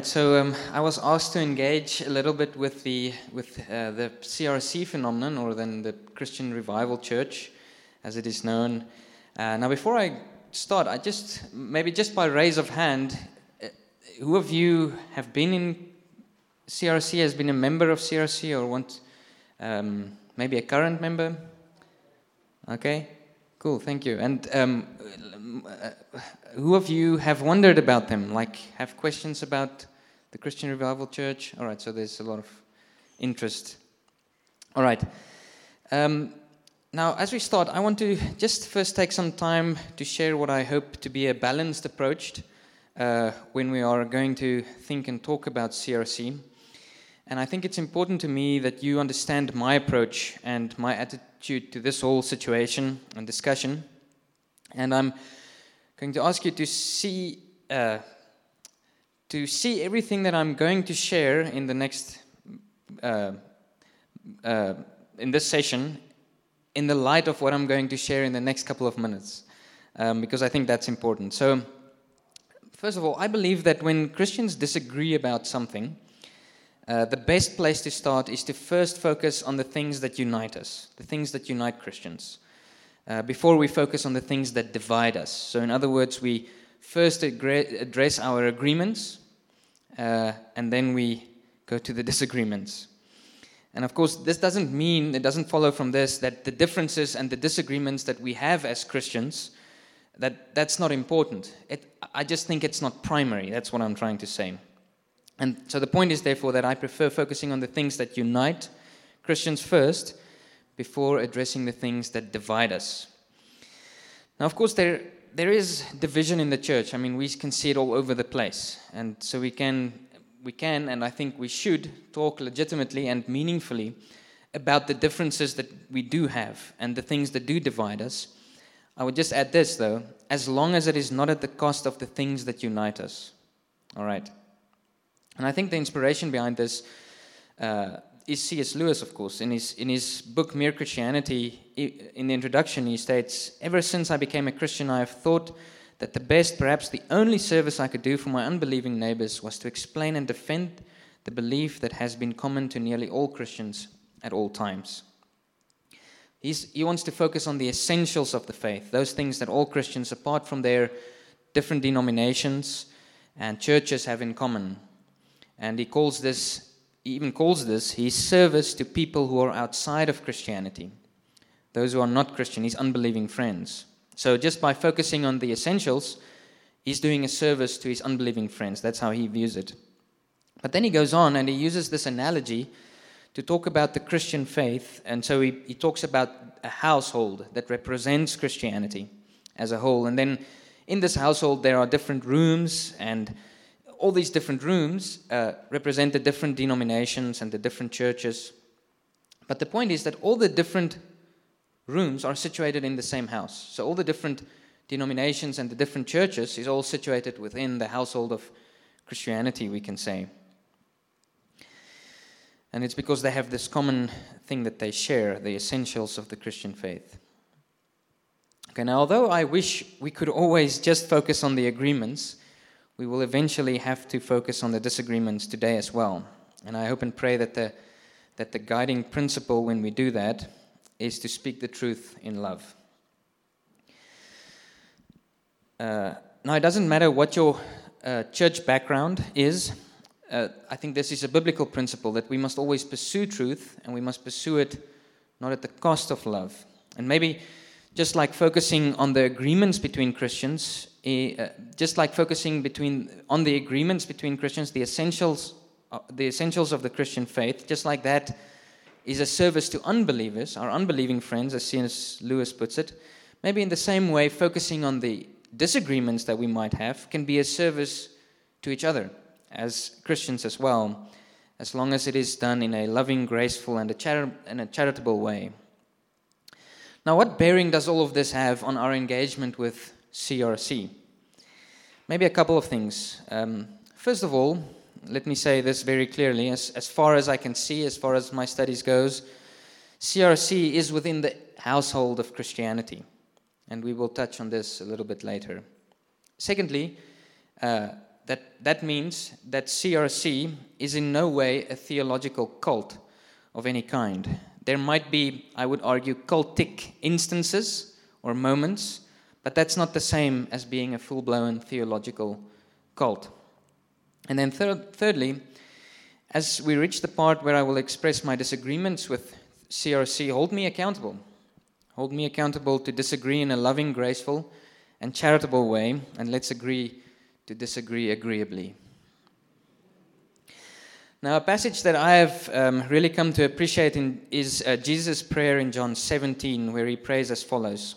right, so um, I was asked to engage a little bit with the with uh, the CRC phenomenon, or then the Christian Revival Church, as it is known. Uh, now, before I start, I just maybe just by raise of hand, uh, who of you have been in CRC, has been a member of CRC, or want um, maybe a current member? Okay, cool, thank you. And um, uh, who of you have wondered about them? Like, have questions about the Christian Revival Church? All right, so there's a lot of interest. All right. Um, now, as we start, I want to just first take some time to share what I hope to be a balanced approach uh, when we are going to think and talk about CRC. And I think it's important to me that you understand my approach and my attitude to this whole situation and discussion. And I'm going to ask you to see uh, to see everything that I'm going to share in the next uh, uh, in this session in the light of what I'm going to share in the next couple of minutes, um, because I think that's important. So, first of all, I believe that when Christians disagree about something, uh, the best place to start is to first focus on the things that unite us, the things that unite Christians uh, before we focus on the things that divide us. So, in other words, we first address our agreements uh, and then we go to the disagreements. And of course, this doesn't mean, it doesn't follow from this, that the differences and the disagreements that we have as Christians, that that's not important. It, I just think it's not primary. That's what I'm trying to say. And so the point is, therefore, that I prefer focusing on the things that unite Christians first before addressing the things that divide us. Now, of course, there, there is division in the church. I mean, we can see it all over the place. And so we can, we can, and I think we should, talk legitimately and meaningfully about the differences that we do have and the things that do divide us. I would just add this, though, as long as it is not at the cost of the things that unite us. All right. And I think the inspiration behind this uh, is C.S. Lewis, of course. In his, in his book Mere Christianity, in the introduction, he states Ever since I became a Christian, I have thought that the best, perhaps the only service I could do for my unbelieving neighbors was to explain and defend the belief that has been common to nearly all Christians at all times. He's, he wants to focus on the essentials of the faith, those things that all Christians, apart from their different denominations and churches, have in common. And he calls this he even calls this his service to people who are outside of Christianity, those who are not Christian, his unbelieving friends. So just by focusing on the essentials, he's doing a service to his unbelieving friends. That's how he views it. But then he goes on and he uses this analogy to talk about the Christian faith. And so he, he talks about a household that represents Christianity as a whole. And then in this household, there are different rooms and all these different rooms uh, represent the different denominations and the different churches. But the point is that all the different rooms are situated in the same house. So all the different denominations and the different churches is all situated within the household of Christianity, we can say. And it's because they have this common thing that they share, the essentials of the Christian faith. Okay, now, although I wish we could always just focus on the agreements, we will eventually have to focus on the disagreements today as well. And I hope and pray that the, that the guiding principle when we do that is to speak the truth in love. Uh, now, it doesn't matter what your uh, church background is. Uh, I think this is a biblical principle that we must always pursue truth and we must pursue it not at the cost of love. And maybe just like focusing on the agreements between Christians, uh, just like focusing between on the agreements between Christians, the essentials, uh, the essentials of the Christian faith, just like that is a service to unbelievers, our unbelieving friends, as C.S. Lewis puts it. Maybe in the same way, focusing on the disagreements that we might have can be a service to each other as Christians as well, as long as it is done in a loving, graceful, and a, chari- and a charitable way. Now, what bearing does all of this have on our engagement with CRC? Maybe a couple of things. Um, first of all, let me say this very clearly. As, as far as I can see, as far as my studies goes, CRC is within the household of Christianity. And we will touch on this a little bit later. Secondly, uh, that that means that CRC is in no way a theological cult of any kind. There might be, I would argue, cultic instances or moments, but that's not the same as being a full blown theological cult. And then, third, thirdly, as we reach the part where I will express my disagreements with CRC, hold me accountable. Hold me accountable to disagree in a loving, graceful, and charitable way, and let's agree to disagree agreeably. Now, a passage that I have um, really come to appreciate in, is uh, Jesus' prayer in John 17, where he prays as follows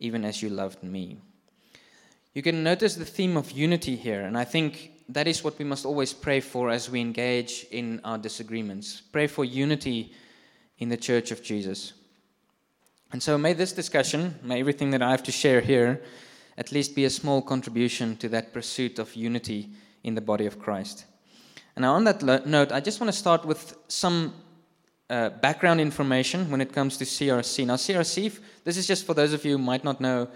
even as you loved me. You can notice the theme of unity here, and I think that is what we must always pray for as we engage in our disagreements. Pray for unity in the church of Jesus. And so, may this discussion, may everything that I have to share here, at least be a small contribution to that pursuit of unity in the body of Christ. And now, on that note, I just want to start with some uh, background information when it comes to CRC. Now, CRC, this is just for those of you who might not know,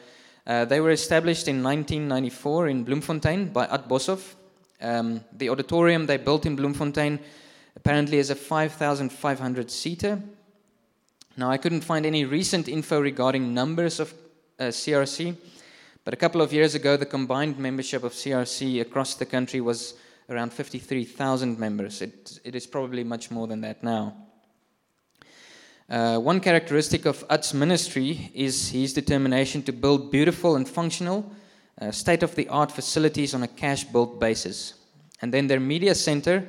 uh, they were established in 1994 in Bloemfontein by At Boshoff, um, the auditorium they built in Bloemfontein apparently is a 5,500 seater. Now, I couldn't find any recent info regarding numbers of uh, CRC, but a couple of years ago, the combined membership of CRC across the country was around 53,000 members. It, it is probably much more than that now. Uh, one characteristic of At's ministry is his determination to build beautiful and functional uh, state of the art facilities on a cash built basis. And then their media center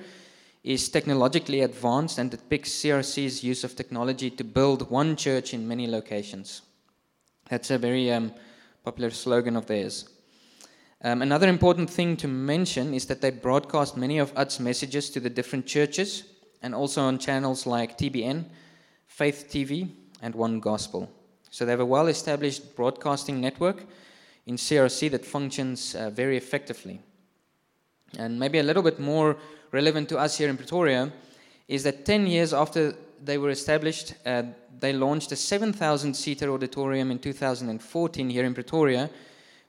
is technologically advanced and depicts CRC's use of technology to build one church in many locations. That's a very um, popular slogan of theirs. Um, another important thing to mention is that they broadcast many of At's messages to the different churches and also on channels like TBN, Faith TV, and One Gospel. So they have a well established broadcasting network in CRC that functions uh, very effectively. And maybe a little bit more relevant to us here in Pretoria is that 10 years after they were established, uh, they launched a 7,000 seater auditorium in 2014 here in Pretoria,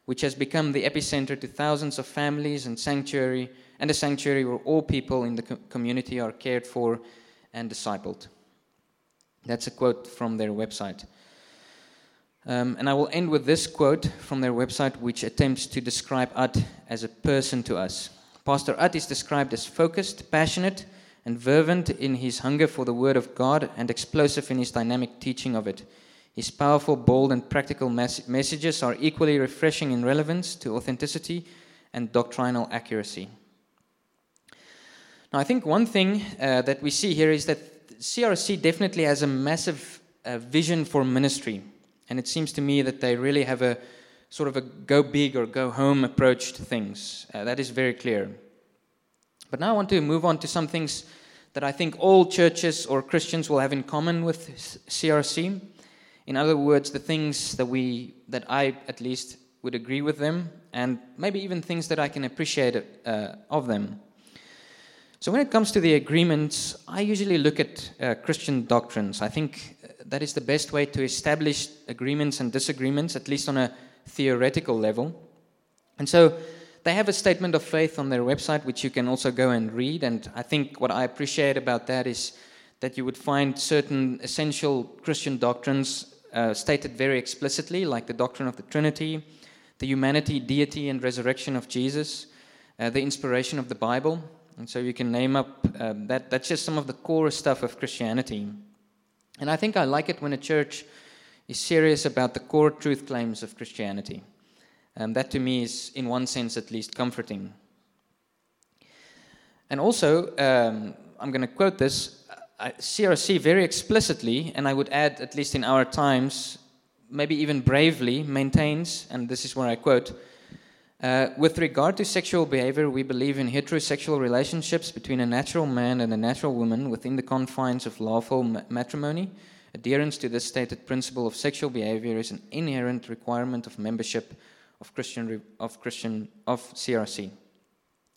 which has become the epicenter to thousands of families and sanctuary and a sanctuary where all people in the co- community are cared for and discipled. That's a quote from their website. Um, and I will end with this quote from their website, which attempts to describe At as a person to us. Pastor At is described as focused, passionate, and fervent in his hunger for the Word of God and explosive in his dynamic teaching of it. His powerful, bold, and practical mes- messages are equally refreshing in relevance to authenticity and doctrinal accuracy. Now, I think one thing uh, that we see here is that CRC definitely has a massive uh, vision for ministry. And it seems to me that they really have a sort of a go big or go home approach to things. Uh, that is very clear. But now I want to move on to some things that I think all churches or Christians will have in common with CRC. In other words, the things that we, that I at least would agree with them, and maybe even things that I can appreciate uh, of them. So when it comes to the agreements, I usually look at uh, Christian doctrines. I think that is the best way to establish agreements and disagreements, at least on a theoretical level. And so they have a statement of faith on their website, which you can also go and read. And I think what I appreciate about that is that you would find certain essential Christian doctrines uh, stated very explicitly, like the doctrine of the Trinity, the humanity, deity, and resurrection of Jesus, uh, the inspiration of the Bible. And so you can name up um, that. That's just some of the core stuff of Christianity. And I think I like it when a church is serious about the core truth claims of Christianity. And that to me is, in one sense at least, comforting. And also, um, I'm going to quote this CRC very explicitly, and I would add, at least in our times, maybe even bravely, maintains, and this is where I quote, Uh, with regard to sexual behavior, we believe in heterosexual relationships between a natural man and a natural woman within the confines of lawful ma- matrimony. Adherence to this stated principle of sexual behavior is an inherent requirement of membership of Christian re- of Christian of CRC.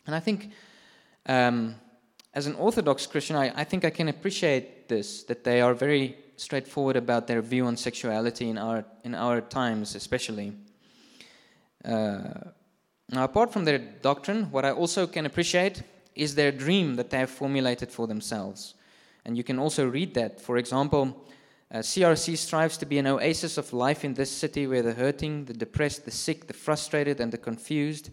And I think, um, as an Orthodox Christian, I, I think I can appreciate this that they are very straightforward about their view on sexuality in our in our times, especially. Uh, now, apart from their doctrine, what I also can appreciate is their dream that they have formulated for themselves. And you can also read that. For example, uh, CRC strives to be an oasis of life in this city where the hurting, the depressed, the sick, the frustrated, and the confused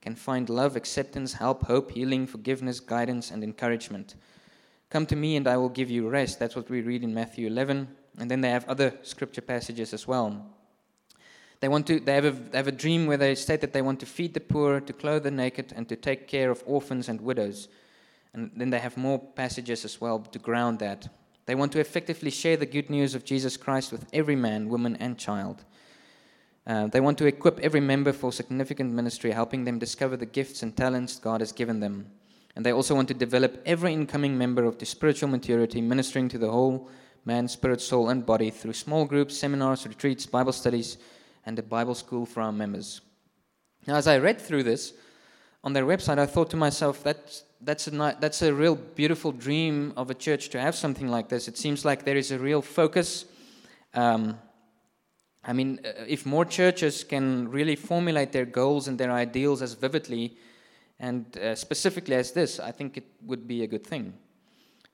can find love, acceptance, help, hope, healing, forgiveness, guidance, and encouragement. Come to me and I will give you rest. That's what we read in Matthew 11. And then they have other scripture passages as well. They, want to, they, have a, they have a dream where they state that they want to feed the poor, to clothe the naked, and to take care of orphans and widows. And then they have more passages as well to ground that. They want to effectively share the good news of Jesus Christ with every man, woman, and child. Uh, they want to equip every member for significant ministry, helping them discover the gifts and talents God has given them. And they also want to develop every incoming member to spiritual maturity, ministering to the whole man, spirit, soul, and body through small groups, seminars, retreats, Bible studies, and a Bible school for our members. Now, as I read through this on their website, I thought to myself, that's, that's, a, that's a real beautiful dream of a church to have something like this. It seems like there is a real focus. Um, I mean, uh, if more churches can really formulate their goals and their ideals as vividly and uh, specifically as this, I think it would be a good thing.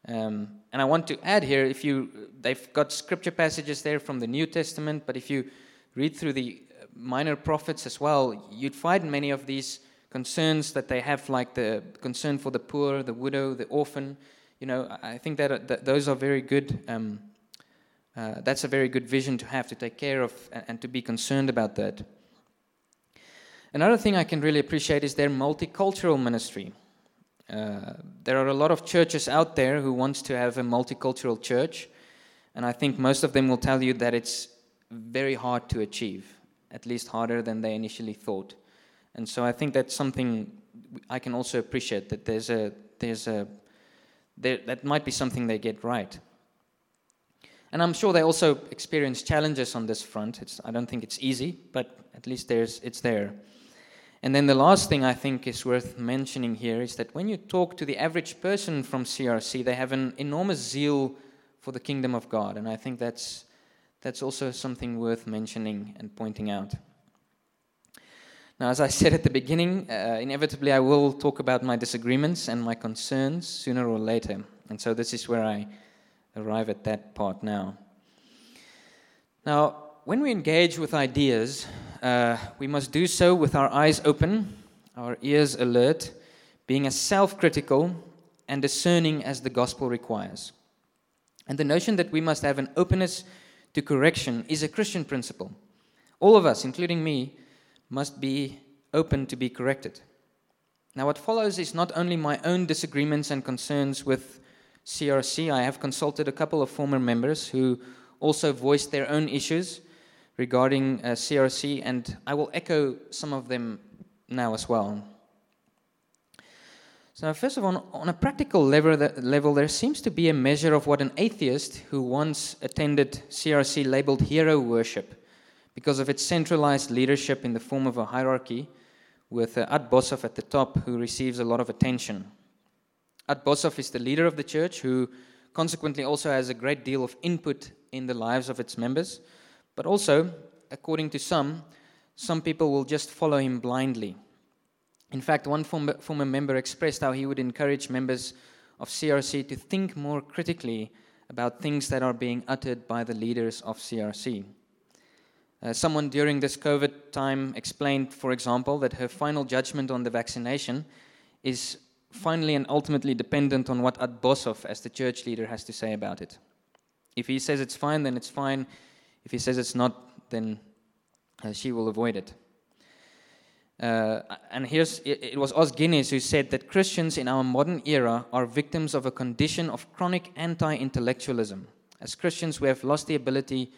Um, and I want to add here, if you, they've got scripture passages there from the New Testament, but if you read through the minor prophets as well, you'd find many of these concerns that they have, like the concern for the poor, the widow, the orphan. You know, I think that, uh, that those are very good. Um, uh, that's a very good vision to have to take care of and, and to be concerned about that. Another thing I can really appreciate is their multicultural ministry. Uh, there are a lot of churches out there who wants to have a multicultural church, and I think most of them will tell you that it's very hard to achieve, at least harder than they initially thought. And so I think that's something I can also appreciate that there's a there's a there, that might be something they get right. And I'm sure they also experience challenges on this front. It's, I don't think it's easy, but at least there's it's there. And then the last thing I think is worth mentioning here is that when you talk to the average person from CRC, they have an enormous zeal for the kingdom of God, and I think that's that's also something worth mentioning and pointing out. Now, as I said at the beginning, uh, inevitably I will talk about my disagreements and my concerns sooner or later. And so this is where I arrive at that part now. Now, when we engage with ideas, uh, we must do so with our eyes open, our ears alert, being as self critical and discerning as the gospel requires. And the notion that we must have an openness to correction is a Christian principle. All of us, including me, must be open to be corrected. Now, what follows is not only my own disagreements and concerns with CRC, I have consulted a couple of former members who also voiced their own issues regarding uh, CRC, and I will echo some of them now as well. So, first of all, on a practical level, level, there seems to be a measure of what an atheist who once attended CRC labeled hero worship because of its centralized leadership in the form of a hierarchy with uh, At Boshoff at the top, who receives a lot of attention. At Boshoff is the leader of the church, who consequently also has a great deal of input in the lives of its members. But also, according to some, some people will just follow him blindly. In fact, one former, member expressed how he would encourage members of CRC to think more critically about things that are being uttered by the leaders of CRC. Uh, someone during this COVID time explained, for example, that her final judgment on the vaccination is finally and ultimately dependent on what At Boshoff, as the church leader, has to say about it. If he says it's fine, then it's fine. If he says it's not, then uh, she will avoid it. Uh, and here's it, it was Os Guinness who said that Christians in our modern era are victims of a condition of chronic anti intellectualism. As Christians, we have lost the ability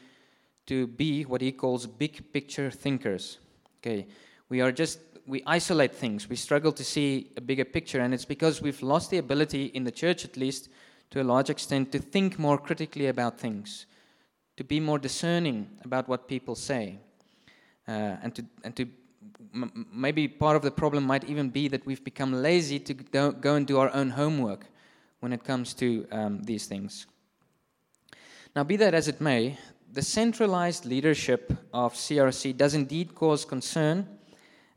to be what he calls big picture thinkers. Okay, we are just we isolate things. We struggle to see a bigger picture, and it's because we've lost the ability, in the church at least, to a large extent, to think more critically about things, to be more discerning about what people say, uh, and to and to m- maybe part of the problem might even be that we've become lazy to go, go and do our own homework when it comes to um, these things. Now, be that as it may, the centralized leadership of CRC does indeed cause concern,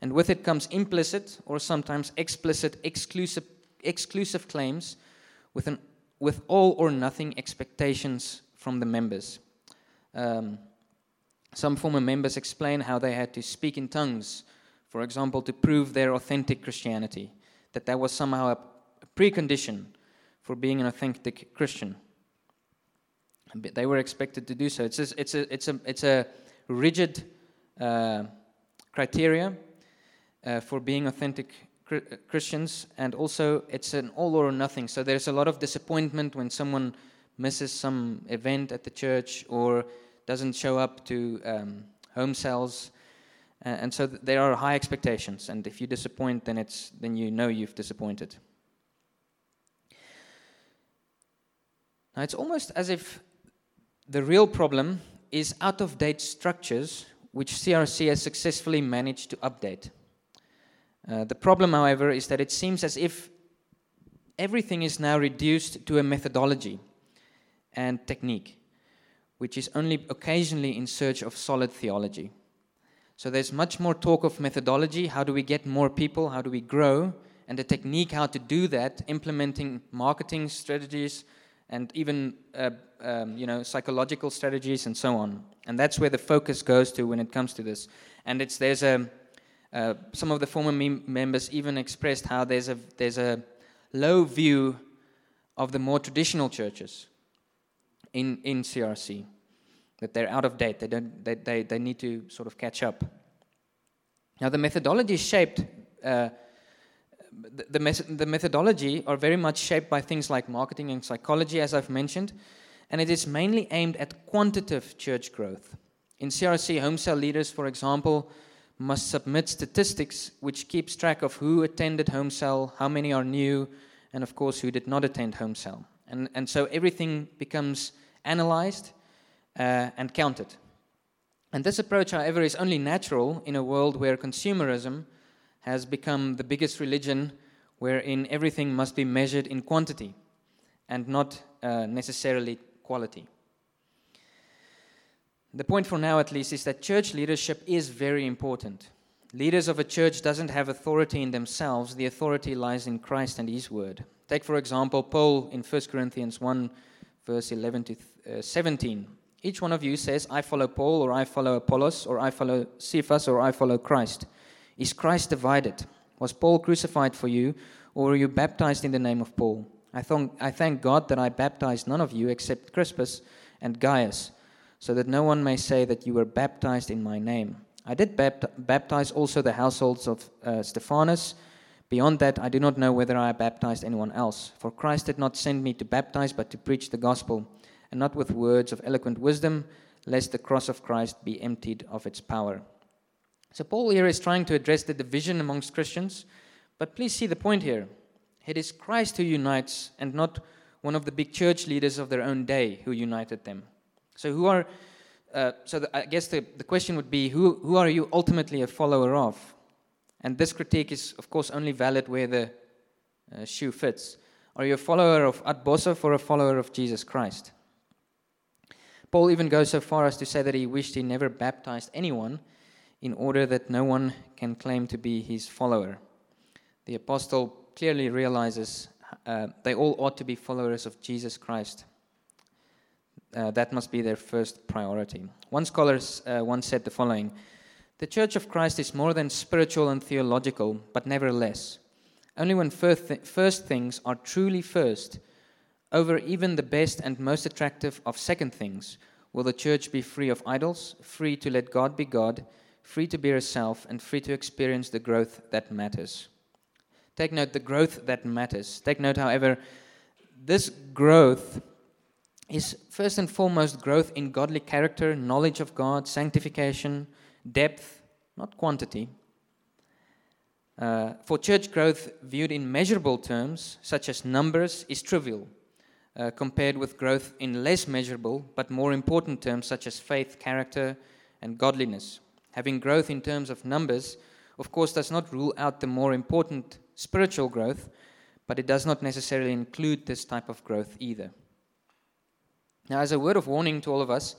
and with it comes implicit or sometimes explicit exclusive, exclusive claims with, an, with all or nothing expectations from the members. Um, some former members explain how they had to speak in tongues, for example, to prove their authentic Christianity, that that was somehow a precondition for being an authentic Christian. They were expected to do so. It's a, it's a, it's a, it's a rigid uh, criteria uh, for being authentic Christians, and also it's an all or nothing. So there's a lot of disappointment when someone misses some event at the church or doesn't show up to um, home cells. Uh, and so th- there are high expectations, and if you disappoint, then it's then you know you've disappointed. Now it's almost as if the real problem is out of date structures which CRC has successfully managed to update. Uh, the problem, however, is that it seems as if everything is now reduced to a methodology and technique, which is only occasionally in search of solid theology. So there's much more talk of methodology how do we get more people, how do we grow, and the technique how to do that, implementing marketing strategies and even uh, um, you know psychological strategies and so on. And that's where the focus goes to when it comes to this. And it's there's a uh, some of the former mem- members even expressed how there's a there's a low view of the more traditional churches in in CRC that they're out of date. They don't they they, they need to sort of catch up. Now the methodology is shaped. Uh, the, the, the methodology are very much shaped by things like marketing and psychology, as I've mentioned, and it is mainly aimed at quantitative church growth. In CRC, home cell leaders, for example, must submit statistics which keeps track of who attended home cell, how many are new, and of course who did not attend home cell. And, and so everything becomes analyzed uh, and counted. And this approach, however, is only natural in a world where consumerism has become the biggest religion wherein everything must be measured in quantity and not uh, necessarily quality. The point for now, at least, is that church leadership is very important. Leaders of a church doesn't have authority in themselves, the authority lies in Christ and His word. Take, for example, Paul in 1 Corinthians 1, verse 11 to uh, 17. Each one of you says, I follow Paul, or I follow Apollos, or I follow Cephas, or I follow Christ. Is Christ divided? Was Paul crucified for you, or were you baptized in the name of Paul? I, th- I thank God that I baptized none of you except Crispus and Gaius, so that no one may say that you were baptized in my name. I did bapt- baptize also the households of uh, Stephanas. Beyond that, I do not know whether I baptized anyone else. For Christ did not send me to baptize, but to preach the gospel, and not with words of eloquent wisdom, lest the cross of Christ be emptied of its power. So, Paul here is trying to address the division amongst Christians, but please see the point here. It is Christ who unites, and not one of the big church leaders of their own day who united them. So, who are uh, so the, I guess the, the question would be who, who are you ultimately a follower of? And this critique is, of course, only valid where the uh, shoe fits. Are you a follower of At Boshoff or a follower of Jesus Christ? Paul even goes so far as to say that he wished he never baptized anyone in order that no one can claim to be his follower. The apostle clearly realizes uh, they all ought to be followers of Jesus Christ. Uh, that must be their first priority. One scholar uh, once said the following The Church of Christ is more than spiritual and theological, but nevertheless. Only when first, th- first things are truly first, over even the best and most attractive of second things, will the church be free of idols, free to let God be God free to be herself, and free to experience the growth that matters. Take note, the growth that matters. Take note, however, this growth is first and foremost growth in godly character, knowledge of God, sanctification, depth, not quantity. Uh, for church growth viewed in measurable terms, such as numbers, is trivial uh, compared with growth in less measurable but more important terms, such as faith, character, and godliness. Having growth in terms of numbers, of course, does not rule out the more important spiritual growth, but it does not necessarily include this type of growth either. Now, as a word of warning to all of us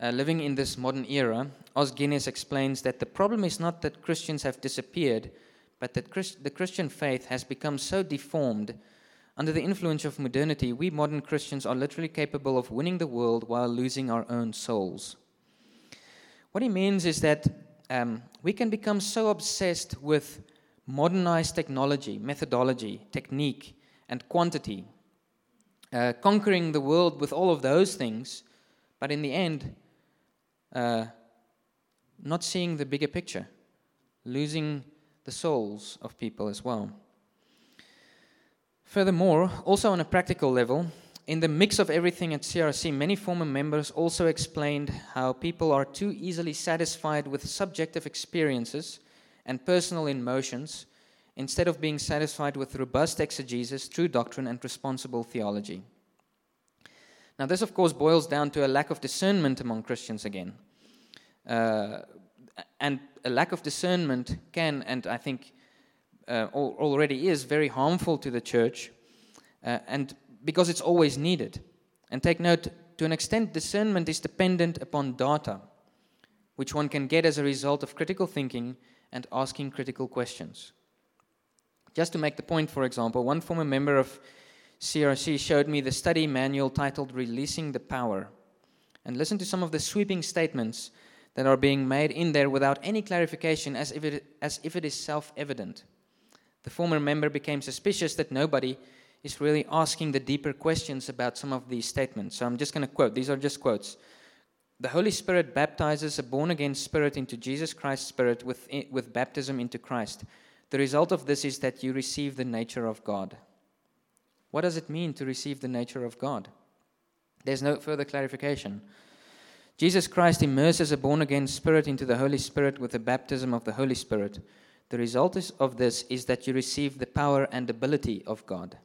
uh, living in this modern era, Os Guinness explains that the problem is not that Christians have disappeared, but that Christ- the Christian faith has become so deformed. Under the influence of modernity, we modern Christians are literally capable of winning the world while losing our own souls. What he means is that um, we can become so obsessed with modernized technology, methodology, technique, and quantity, uh, conquering the world with all of those things, but in the end, uh, not seeing the bigger picture, losing the souls of people as well. Furthermore, also on a practical level, in the mix of everything at CRC, many former members also explained how people are too easily satisfied with subjective experiences and personal emotions instead of being satisfied with robust exegesis, true doctrine, and responsible theology. Now, this, of course, boils down to a lack of discernment among Christians again. Uh, and a lack of discernment can, and I think uh, already is, very harmful to the church, uh, and because it's always needed. And take note, to an extent, discernment is dependent upon data, which one can get as a result of critical thinking and asking critical questions. Just to make the point, for example, one former member of CRC showed me the study manual titled Releasing the Power. And listen to some of the sweeping statements that are being made in there without any clarification as if it, as if it is self evident. The former member became suspicious that nobody is really asking the deeper questions about some of these statements. So I'm just going to quote, these are just quotes. The Holy Spirit baptizes a born again spirit into Jesus Christ's spirit with, with baptism into Christ. The result of this is that you receive the nature of God. What does it mean to receive the nature of God? There's no further clarification. Jesus Christ immerses a born again spirit into the Holy Spirit with the baptism of the Holy Spirit. The result is, of this is that you receive the power and ability of God.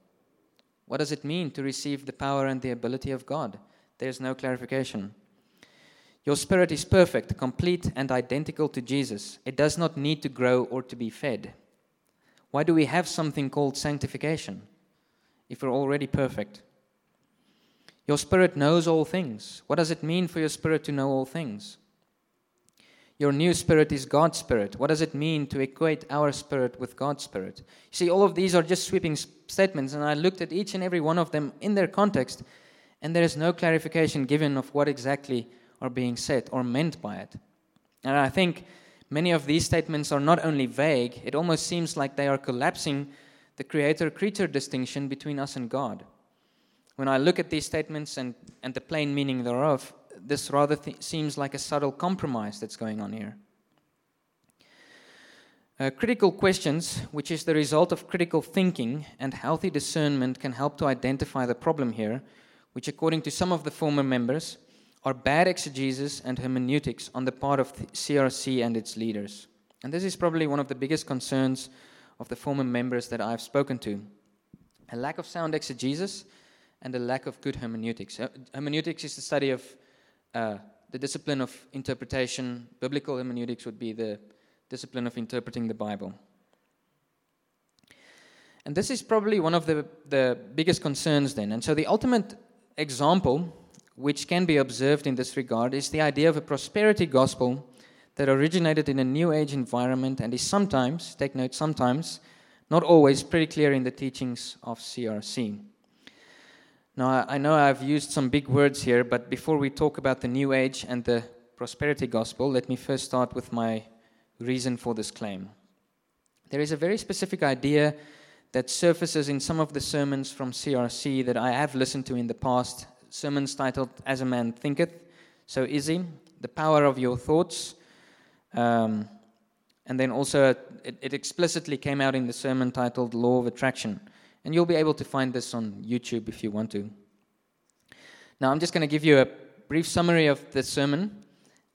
What does it mean to receive the power and the ability of God? There's no clarification. Your spirit is perfect, complete, and identical to Jesus. It does not need to grow or to be fed. Why do we have something called sanctification if we're already perfect? Your spirit knows all things. What does it mean for your spirit to know all things? Your new spirit is God's spirit. What does it mean to equate our spirit with God's spirit? You see, all of these are just sweeping statements, and I looked at each and every one of them in their context, and there is no clarification given of what exactly are being said or meant by it. And I think many of these statements are not only vague, it almost seems like they are collapsing the creator creature distinction between us and God when I look at these statements and, and the plain meaning thereof, this rather th- seems like a subtle compromise that's going on here. Uh, critical questions, which is the result of critical thinking and healthy discernment, can help to identify the problem here, which, according to some of the former members, are bad exegesis and hermeneutics on the part of the CRC and its leaders. And this is probably one of the biggest concerns of the former members that I've spoken to. A lack of sound exegesis and a lack of good hermeneutics. Hermeneutics is the study of uh, the discipline of interpretation. Biblical hermeneutics would be the discipline of interpreting the Bible. And this is probably one of the, the biggest concerns then. And so the ultimate example which can be observed in this regard is the idea of a prosperity gospel that originated in a new age environment and is sometimes, take note, sometimes, not always, pretty clear in the teachings of CRC. Now, I know I've used some big words here, but before we talk about the New Age and the prosperity gospel, let me first start with my reason for this claim. There is a very specific idea that surfaces in some of the sermons from CRC that I have listened to in the past, sermons titled As a Man Thinketh, so Is He, The Power of Your Thoughts. Um, and then also, it, it explicitly came out in the sermon titled Law of Attraction. And you'll be able to find this on YouTube if you want to. Now, I'm just going to give you a brief summary of the sermon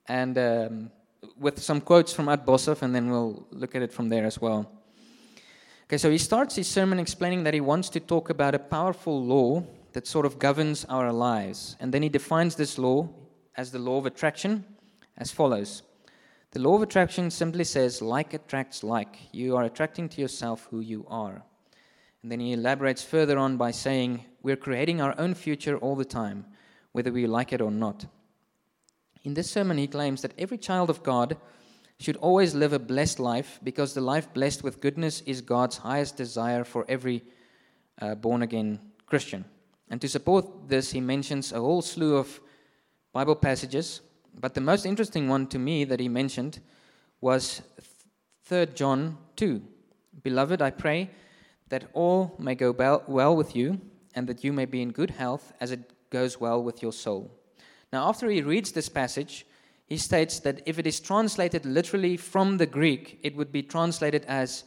and um, with some quotes from At Boshoff, and then we'll look at it from there as well. Okay, so he starts his sermon explaining that he wants to talk about a powerful law that sort of governs our lives. And then he defines this law as the law of attraction as follows The law of attraction simply says, like attracts like. You are attracting to yourself who you are. And then he elaborates further on by saying, We're creating our own future all the time, whether we like it or not. In this sermon, he claims that every child of God should always live a blessed life because the life blessed with goodness is God's highest desire for every uh, born again Christian. And to support this, he mentions a whole slew of Bible passages, but the most interesting one to me that he mentioned was 3 John 2. Beloved, I pray that all may go well with you and that you may be in good health as it goes well with your soul. Now, after he reads this passage, he states that if it is translated literally from the Greek, it would be translated as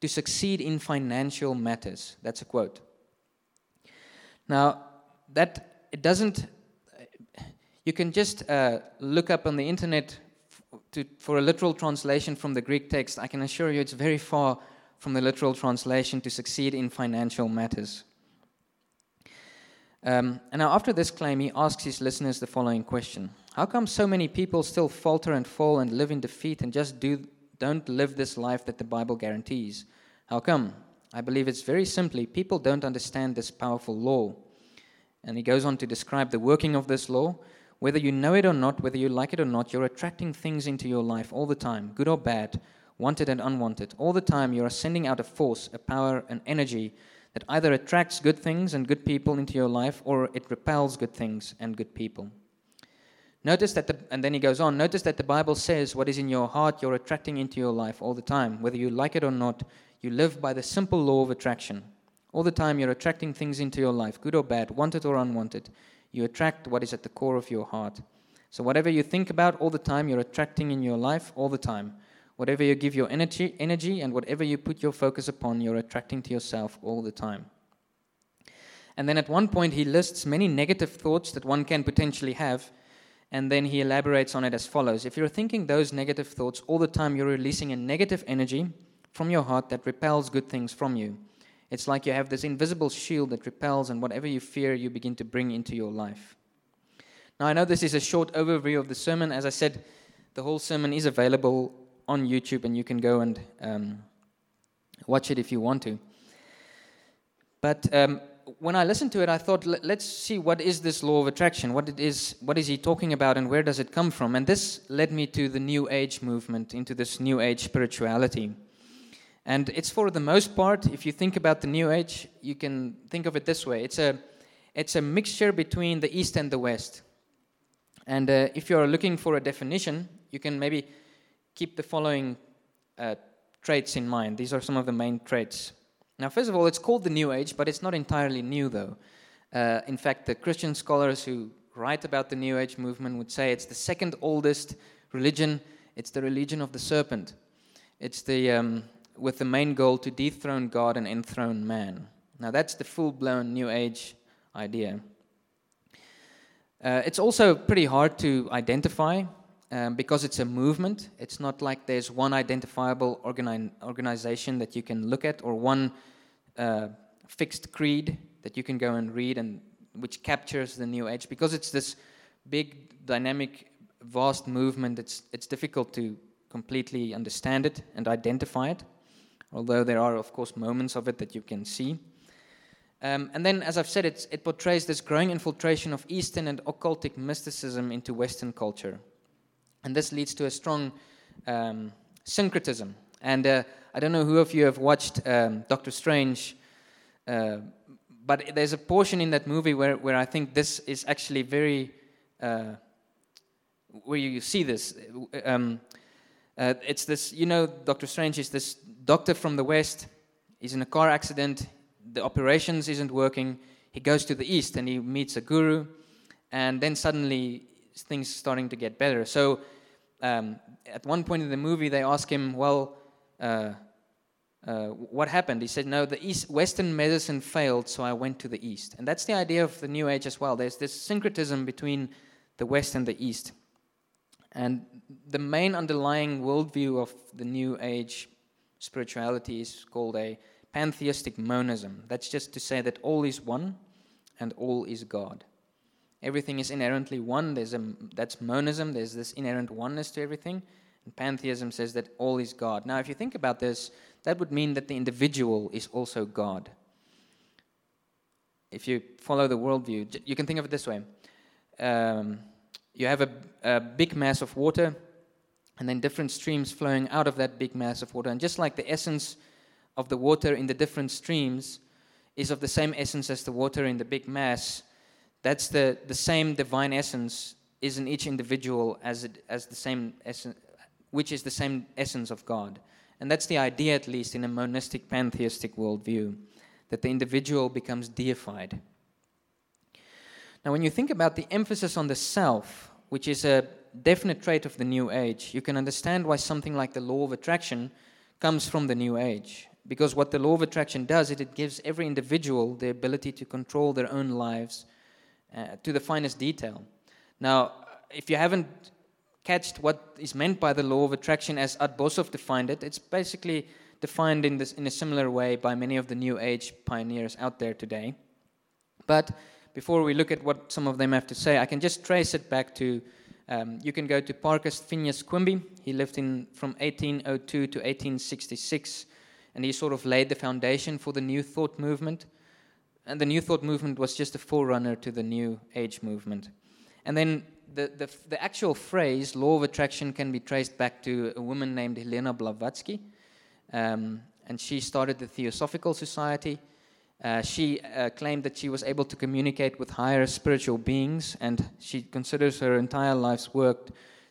to succeed in financial matters. That's a quote. Now, that it doesn't, you can just uh, look up on the internet to, for a literal translation from the Greek text. I can assure you it's very far from the literal translation to succeed in financial matters. Um, and now, after this claim, he asks his listeners the following question How come so many people still falter and fall and live in defeat and just do, don't live this life that the Bible guarantees? How come? I believe it's very simply people don't understand this powerful law. And he goes on to describe the working of this law. Whether you know it or not, whether you like it or not, you're attracting things into your life all the time, good or bad, wanted and unwanted. All the time, you are sending out a force, a power, an energy that either attracts good things and good people into your life or it repels good things and good people. Notice that, the, and then he goes on, notice that the Bible says what is in your heart you're attracting into your life all the time. Whether you like it or not, you live by the simple law of attraction. All the time you're attracting things into your life, good or bad, wanted or unwanted. You attract what is at the core of your heart. So, whatever you think about all the time, you're attracting in your life all the time. Whatever you give your energy, energy and whatever you put your focus upon, you're attracting to yourself all the time. And then at one point, he lists many negative thoughts that one can potentially have, and then he elaborates on it as follows If you're thinking those negative thoughts all the time, you're releasing a negative energy from your heart that repels good things from you. It's like you have this invisible shield that repels, and whatever you fear, you begin to bring into your life. Now, I know this is a short overview of the sermon. As I said, the whole sermon is available on YouTube, and you can go and um, watch it if you want to. But um, when I listened to it, I thought, let's see what is this law of attraction? What it is? What is he talking about, and where does it come from? And this led me to the New Age movement, into this New Age spirituality. And it's for the most part, if you think about the New Age, you can think of it this way: it's a it's a mixture between the East and the West. And uh, if you're looking for a definition, you can maybe keep the following uh, traits in mind. These are some of the main traits. Now, first of all, it's called the New Age, but it's not entirely new, though. Uh, in fact, the Christian scholars who write about the New Age movement would say it's the second oldest religion. It's the religion of the serpent. It's the um, with the main goal to dethrone God and enthrone man. Now, that's the full-blown New Age idea. Uh, it's also pretty hard to identify um, because it's a movement. It's not like there's one identifiable organi- organization that you can look at or one uh, fixed creed that you can go and read and which captures the new age. Because it's this big, dynamic, vast movement, it's, it's difficult to completely understand it and identify it, although there are, of course, moments of it that you can see. Um, and then, as I've said, it portrays this growing infiltration of Eastern and occultic mysticism into Western culture. And this leads to a strong um, syncretism. And uh, I don't know who of you have watched um, Doctor Strange, uh, but there's a portion in that movie where, where I think this is actually very, uh, where you see this. Um, uh, it's this, you know, Doctor Strange is this doctor from the West. He's in a car accident. The operations isn't working. He goes to the East and he meets a guru. And then suddenly things starting to get better. So um, at one point in the movie, they ask him, Well, uh, uh, what happened? He said, No, the East, Western medicine failed, so I went to the East. And that's the idea of the New Age as well. There's this syncretism between the West and the East. And the main underlying worldview of the New Age spirituality is called a pantheistic monism. That's just to say that all is one and all is God. Everything is inherently one. There's a, that's monism. There's this inherent oneness to everything. And pantheism says that all is God. Now, if you think about this, that would mean that the individual is also God. If you follow the worldview, you can think of it this way um, you have a, a big mass of water, and then different streams flowing out of that big mass of water. And just like the essence of the water in the different streams is of the same essence as the water in the big mass, that's the, the same divine essence is in each individual as, it, as the same essence, which is the same essence of God. And that's the idea, at least, in a monistic pantheistic worldview, that the individual becomes deified. Now, when you think about the emphasis on the self, which is a definite trait of the New Age, you can understand why something like the law of attraction comes from the New Age. Because what the law of attraction does, is it gives every individual the ability to control their own lives uh, to the finest detail. Now, if you haven't catched what is meant by the law of attraction as At Boshoff defined it, it's basically defined in, this, in a similar way by many of the New Age pioneers out there today. But before we look at what some of them have to say, I can just trace it back to um, you can go to Parkhurst Phineas Quimby. He lived in from 1802 to 1866, and he sort of laid the foundation for the New Thought movement. And the New Thought movement was just a forerunner to the New Age movement. And then the, the, the actual phrase, law of attraction, can be traced back to a woman named Helena Blavatsky. Um, and she started the Theosophical Society. Uh, she uh, claimed that she was able to communicate with higher spiritual beings, and she considers her entire life's work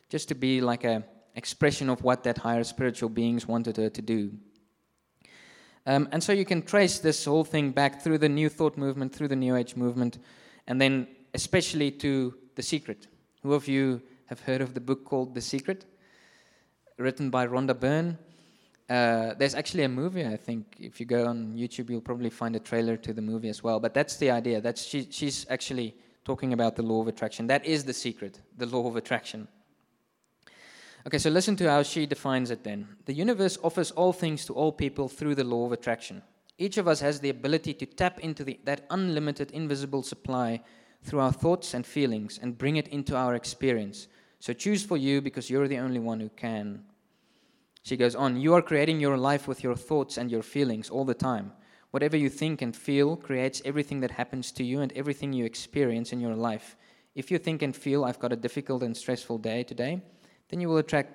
just to be like an expression of what that higher spiritual beings wanted her to do. Um, and so you can trace this whole thing back through the New Thought movement, through the New Age movement, and then especially to The Secret. Who of you have heard of the book called The Secret? Written by Rhonda Byrne. Uh, there's actually a movie, I think. If you go on YouTube, you'll probably find a trailer to the movie as well. But that's the idea. That's she, she's actually talking about the law of attraction. That is the secret, the law of attraction. Okay, so listen to how she defines it then. The universe offers all things to all people through the law of attraction. Each of us has the ability to tap into the, that unlimited invisible supply through our thoughts and feelings and bring it into our experience. So choose for you because you're the only one who can. She goes on, You are creating your life with your thoughts and your feelings all the time. Whatever you think and feel creates everything that happens to you and everything you experience in your life. If you think and feel, I've got a difficult and stressful day today, then you will attract,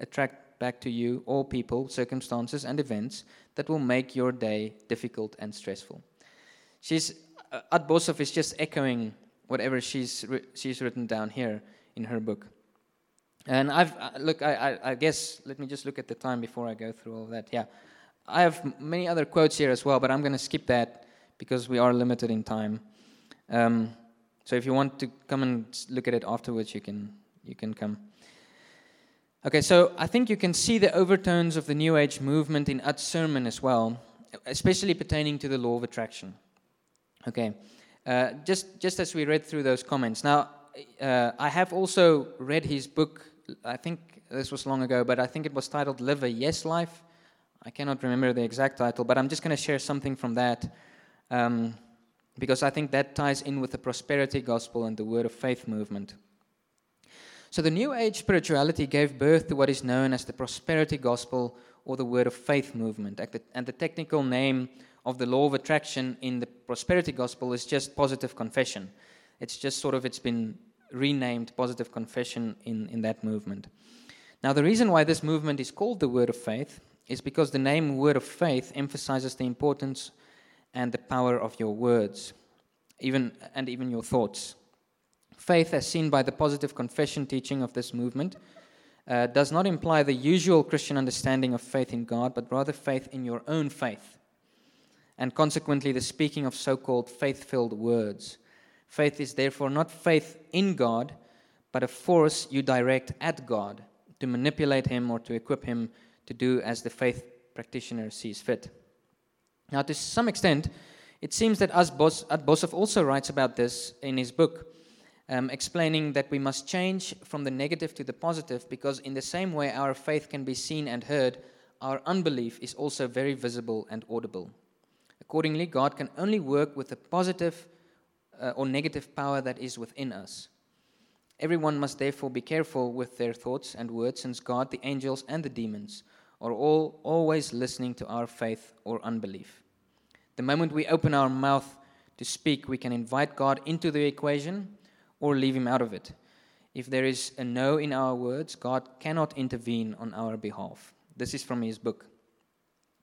attract back to you all people, circumstances, and events that will make your day difficult and stressful. She's, uh, At is just echoing whatever she's, she's written down here in her book. And I've, uh, look, I, I, I guess, let me just look at the time before I go through all that. Yeah. I have many other quotes here as well, but I'm going to skip that because we are limited in time. Um, so if you want to come and look at it afterwards, you can, you can come. Okay, so I think you can see the overtones of the New Age movement in At's sermon as well, especially pertaining to the law of attraction. Okay, uh, just just as we read through those comments. Now, uh, I have also read his book. I think this was long ago, but I think it was titled "Live a Yes Life." I cannot remember the exact title, but I'm just going to share something from that um, because I think that ties in with the prosperity gospel and the word of faith movement. So the New Age spirituality gave birth to what is known as the prosperity gospel or the word of faith movement. And the technical name of the law of attraction in the prosperity gospel is just positive confession. It's just sort of it's been renamed positive confession in, in that movement. Now the reason why this movement is called the word of faith is because the name word of faith emphasizes the importance and the power of your words, even and even your thoughts. Faith, as seen by the positive confession teaching of this movement, uh, does not imply the usual Christian understanding of faith in God, but rather faith in your own faith, and consequently the speaking of so called faith filled words. Faith is therefore not faith in God, but a force you direct at God to manipulate Him or to equip Him to do as the faith practitioner sees fit. Now, to some extent, it seems that At Boshoff also writes about this in his book um, explaining that we must change from the negative to the positive because, in the same way our faith can be seen and heard, our unbelief is also very visible and audible. Accordingly, God can only work with the positive uh, or negative power that is within us. Everyone must therefore be careful with their thoughts and words, since God, the angels, and the demons are all always listening to our faith or unbelief. The moment we open our mouth to speak, we can invite God into the equation or leave him out of it. If there is a no in our words, God cannot intervene on our behalf. This is from his book.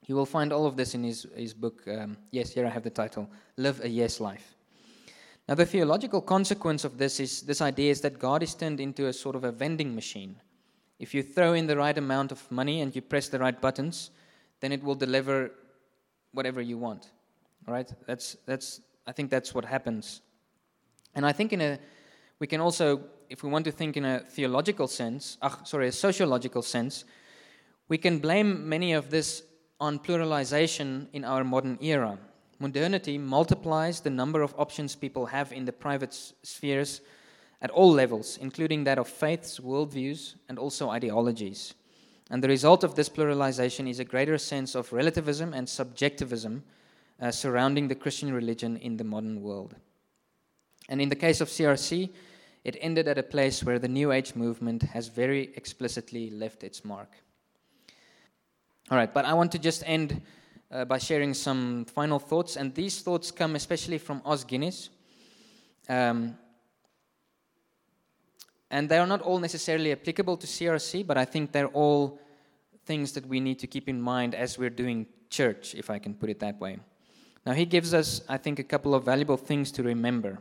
You will find all of this in his, his book. Um, yes, here I have the title Live a Yes Life. Now, the theological consequence of this is this idea is that God is turned into a sort of a vending machine. If you throw in the right amount of money and you press the right buttons, then it will deliver whatever you want. All right? That's, that's, I think that's what happens. And I think in a, we can also, if we want to think in a theological sense, ach, sorry, a sociological sense, we can blame many of this on pluralization in our modern era. Modernity multiplies the number of options people have in the private spheres at all levels, including that of faiths, worldviews, and also ideologies. And the result of this pluralization is a greater sense of relativism and subjectivism uh, surrounding the Christian religion in the modern world. And in the case of CRC, it ended at a place where the New Age movement has very explicitly left its mark. All right, but I want to just end uh, by sharing some final thoughts, and these thoughts come especially from Os Guinness. Um, and they are not all necessarily applicable to CRC, but I think they're all things that we need to keep in mind as we're doing church, if I can put it that way. Now, he gives us, I think, a couple of valuable things to remember.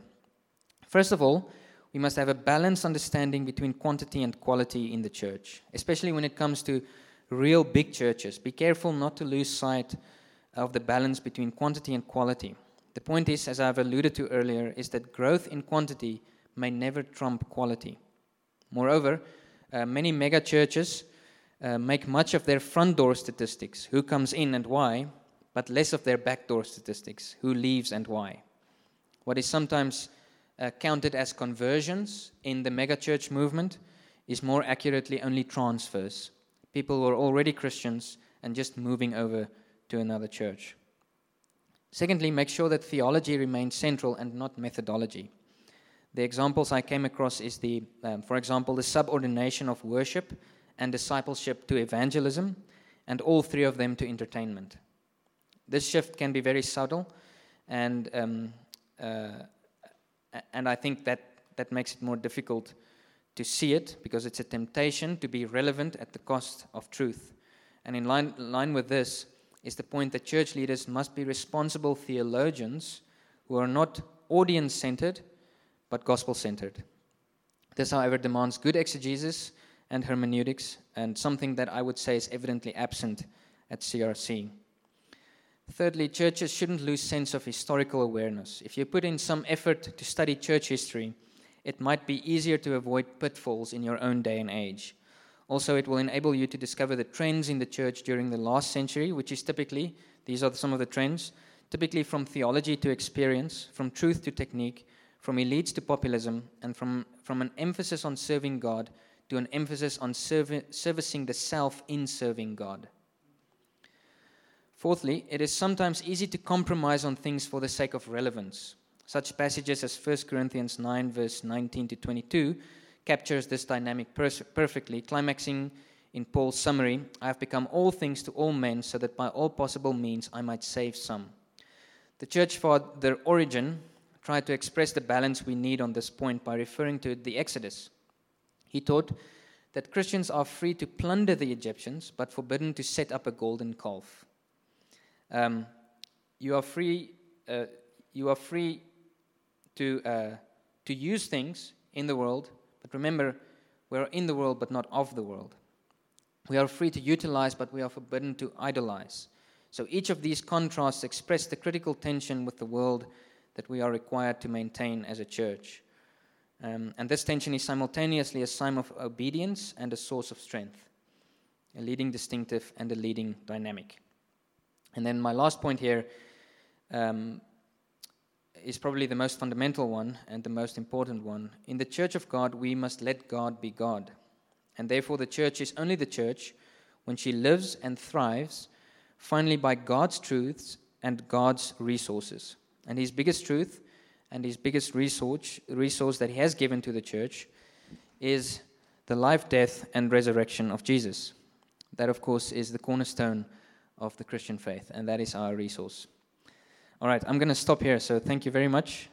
First of all, we must have a balanced understanding between quantity and quality in the church, especially when it comes to real big churches. Be careful not to lose sight of the balance between quantity and quality. The point is, as I've alluded to earlier, is that growth in quantity may never trump quality. Moreover, uh, many mega churches uh, make much of their front door statistics who comes in and why, but less of their back door statistics who leaves and why. What is sometimes uh, counted as conversions in the megachurch movement is more accurately only transfers. People were already Christians and just moving over to another church. Secondly, make sure that theology remains central and not methodology. The examples I came across is the, um, for example, the subordination of worship and discipleship to evangelism, and all three of them to entertainment. This shift can be very subtle, and um, uh, and I think that that makes it more difficult to see it because it's a temptation to be relevant at the cost of truth. And in line, line with this is the point that church leaders must be responsible theologians who are not audience centered but gospel centered. This, however, demands good exegesis and hermeneutics, and something that I would say is evidently absent at CRC. Thirdly, churches shouldn't lose sense of historical awareness. If you put in some effort to study church history, it might be easier to avoid pitfalls in your own day and age. Also, it will enable you to discover the trends in the church during the last century, which is typically, these are some of the trends, typically from theology to experience, from truth to technique, from elites to populism, and from, from an emphasis on serving God to an emphasis on servi- servicing the self in serving God. Fourthly, it is sometimes easy to compromise on things for the sake of relevance. Such passages as 1 Corinthians 9, verse 19 to 22, captures this dynamic perfectly, climaxing in Paul's summary I have become all things to all men, so that by all possible means I might save some. The church father Origen tried to express the balance we need on this point by referring to the Exodus. He taught that Christians are free to plunder the Egyptians, but forbidden to set up a golden calf. Um, you are free. Uh, you are free to uh, to use things in the world, but remember, we are in the world, but not of the world. We are free to utilize, but we are forbidden to idolize. So each of these contrasts express the critical tension with the world that we are required to maintain as a church. Um, and this tension is simultaneously a sign of obedience and a source of strength, a leading distinctive and a leading dynamic. And then my last point here um, is probably the most fundamental one and the most important one. In the church of God, we must let God be God. And therefore, the church is only the church when she lives and thrives finally by God's truths and God's resources. And his biggest truth and his biggest resource, resource that he has given to the church is the life, death, and resurrection of Jesus. That, of course, is the cornerstone of the Christian faith, and that is our resource. All right, I'm going to stop here. So thank you very much.